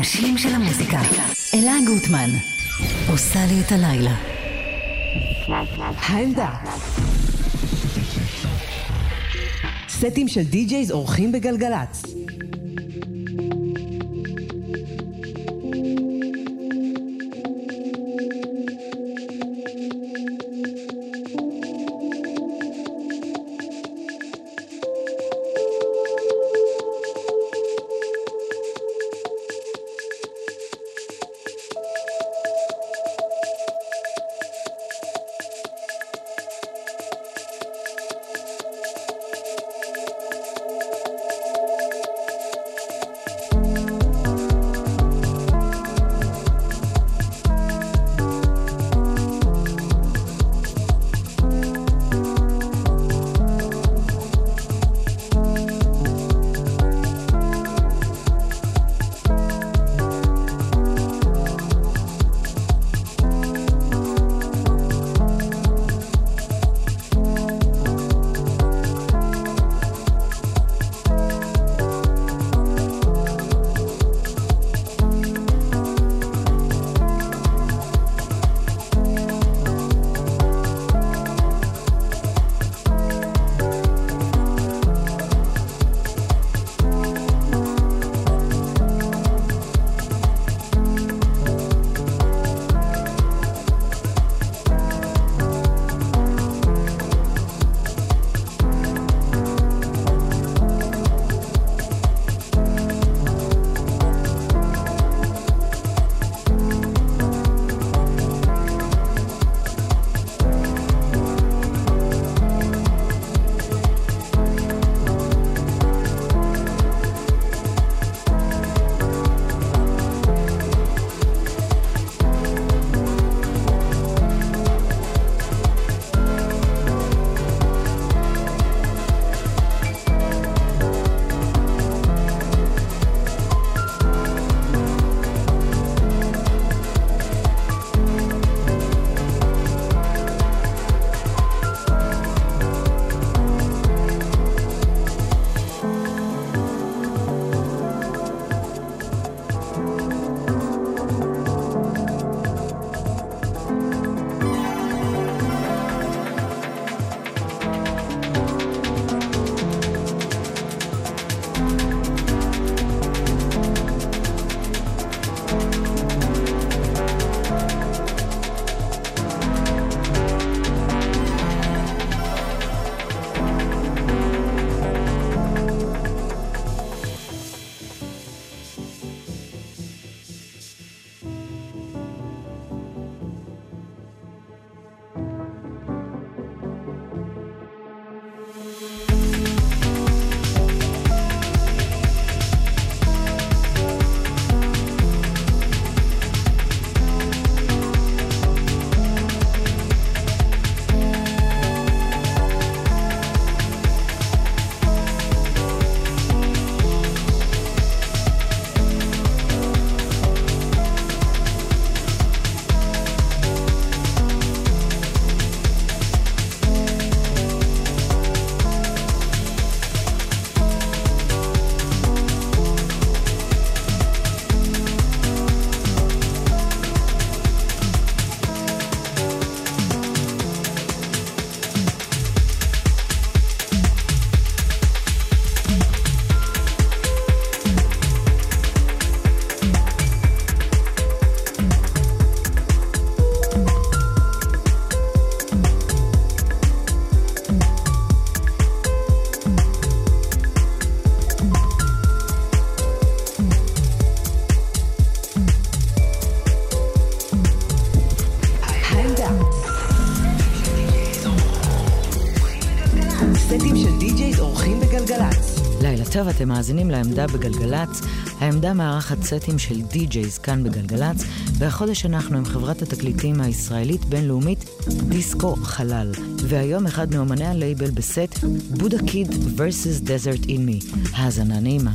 האנשים של המוזיקה. אלה גוטמן, עושה לי את הלילה. העמדה. סטים של די-ג'ייז אורחים בגלגלצ. אתם מאזינים לעמדה בגלגלצ. העמדה מארחת סטים של DJs כאן בגלגלצ, והחודש אנחנו עם חברת התקליטים הישראלית בינלאומית דיסקו חלל. והיום אחד מאומני הלייבל בסט, Budakid vs. Desert in Me. האזנה נעימה.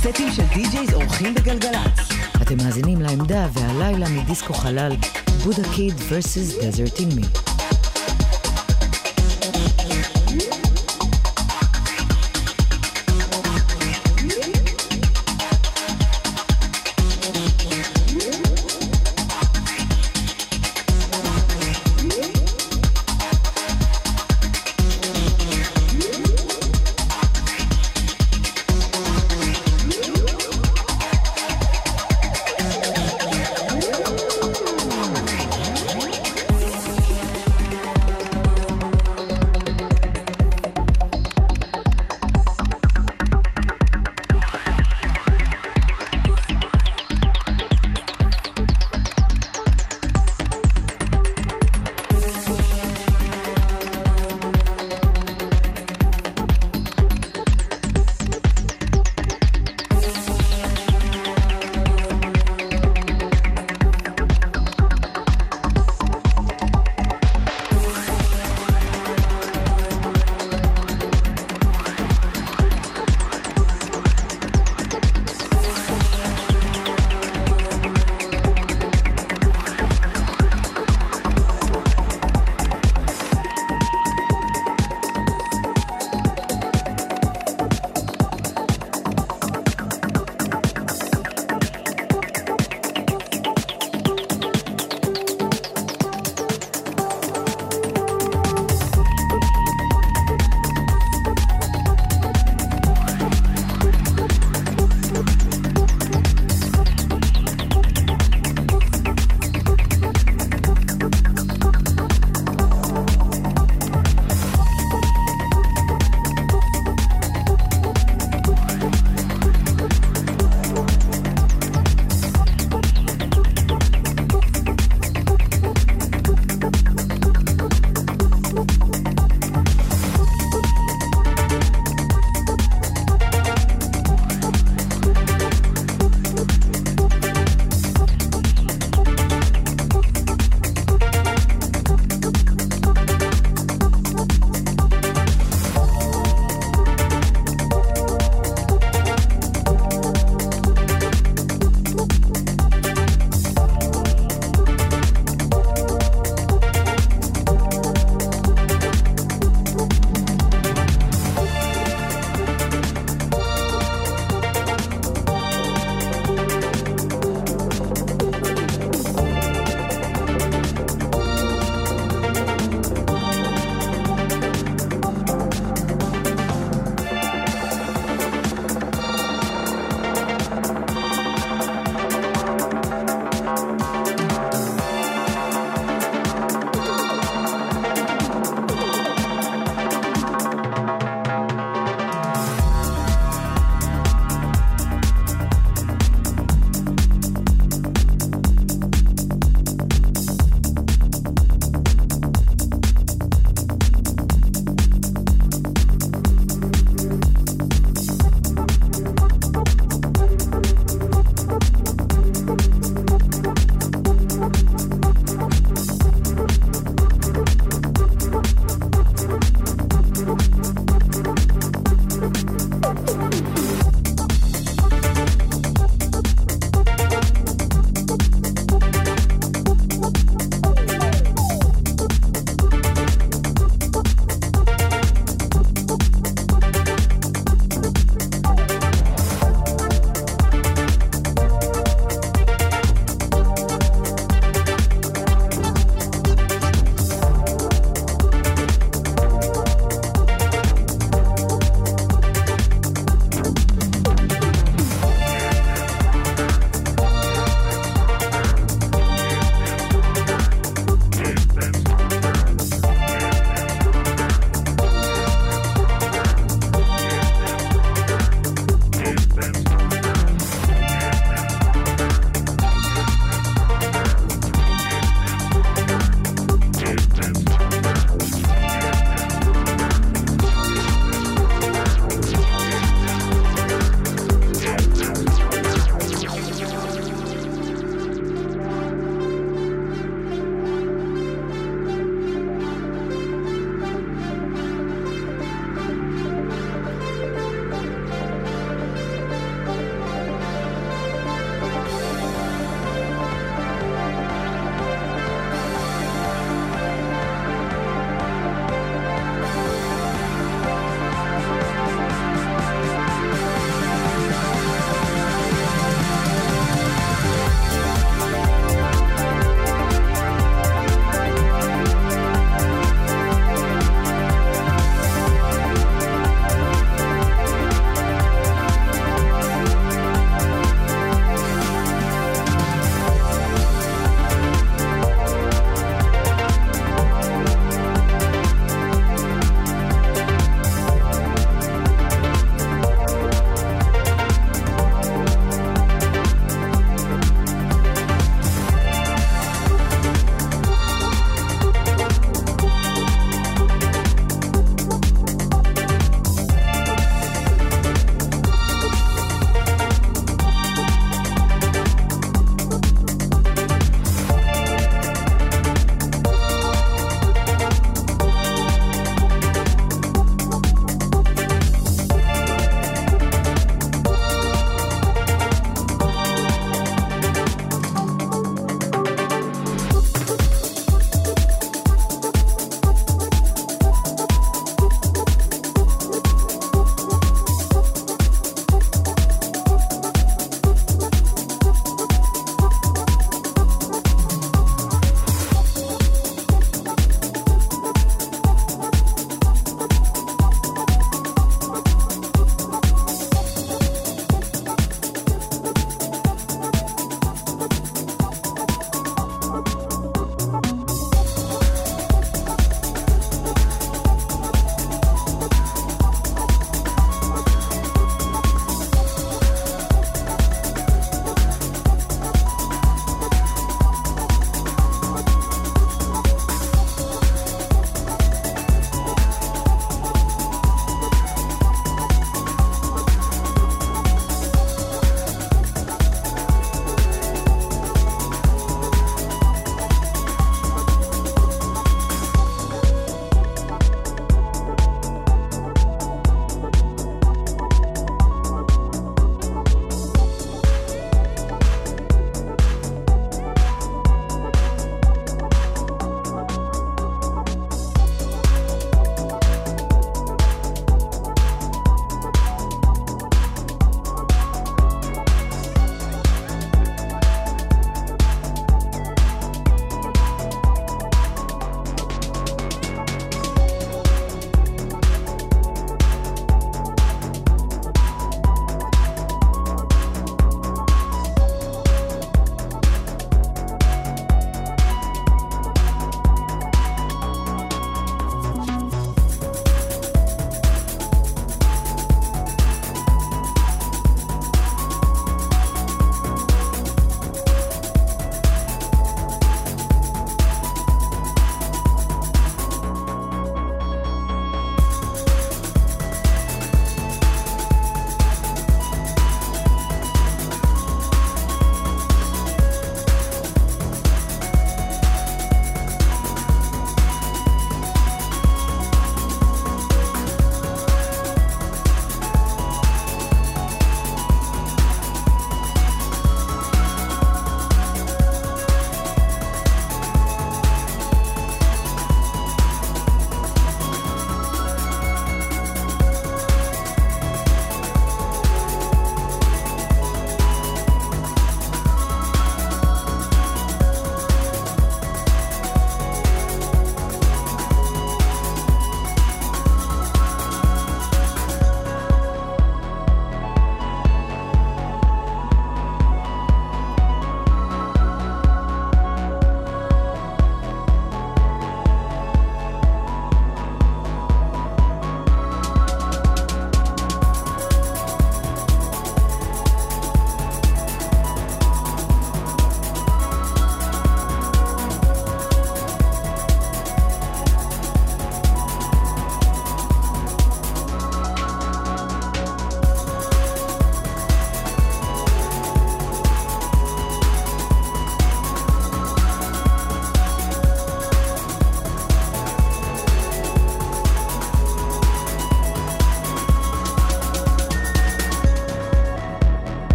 הסטים של די-ג'ייז אורחים בגלגלצ. אתם מאזינים לעמדה והלילה מדיסקו חלל, בודה קיד vs. דזרט אין מי.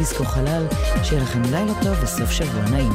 דיסקו חלל, שיהיה לכם לילה טוב וסוף שבוע נעים.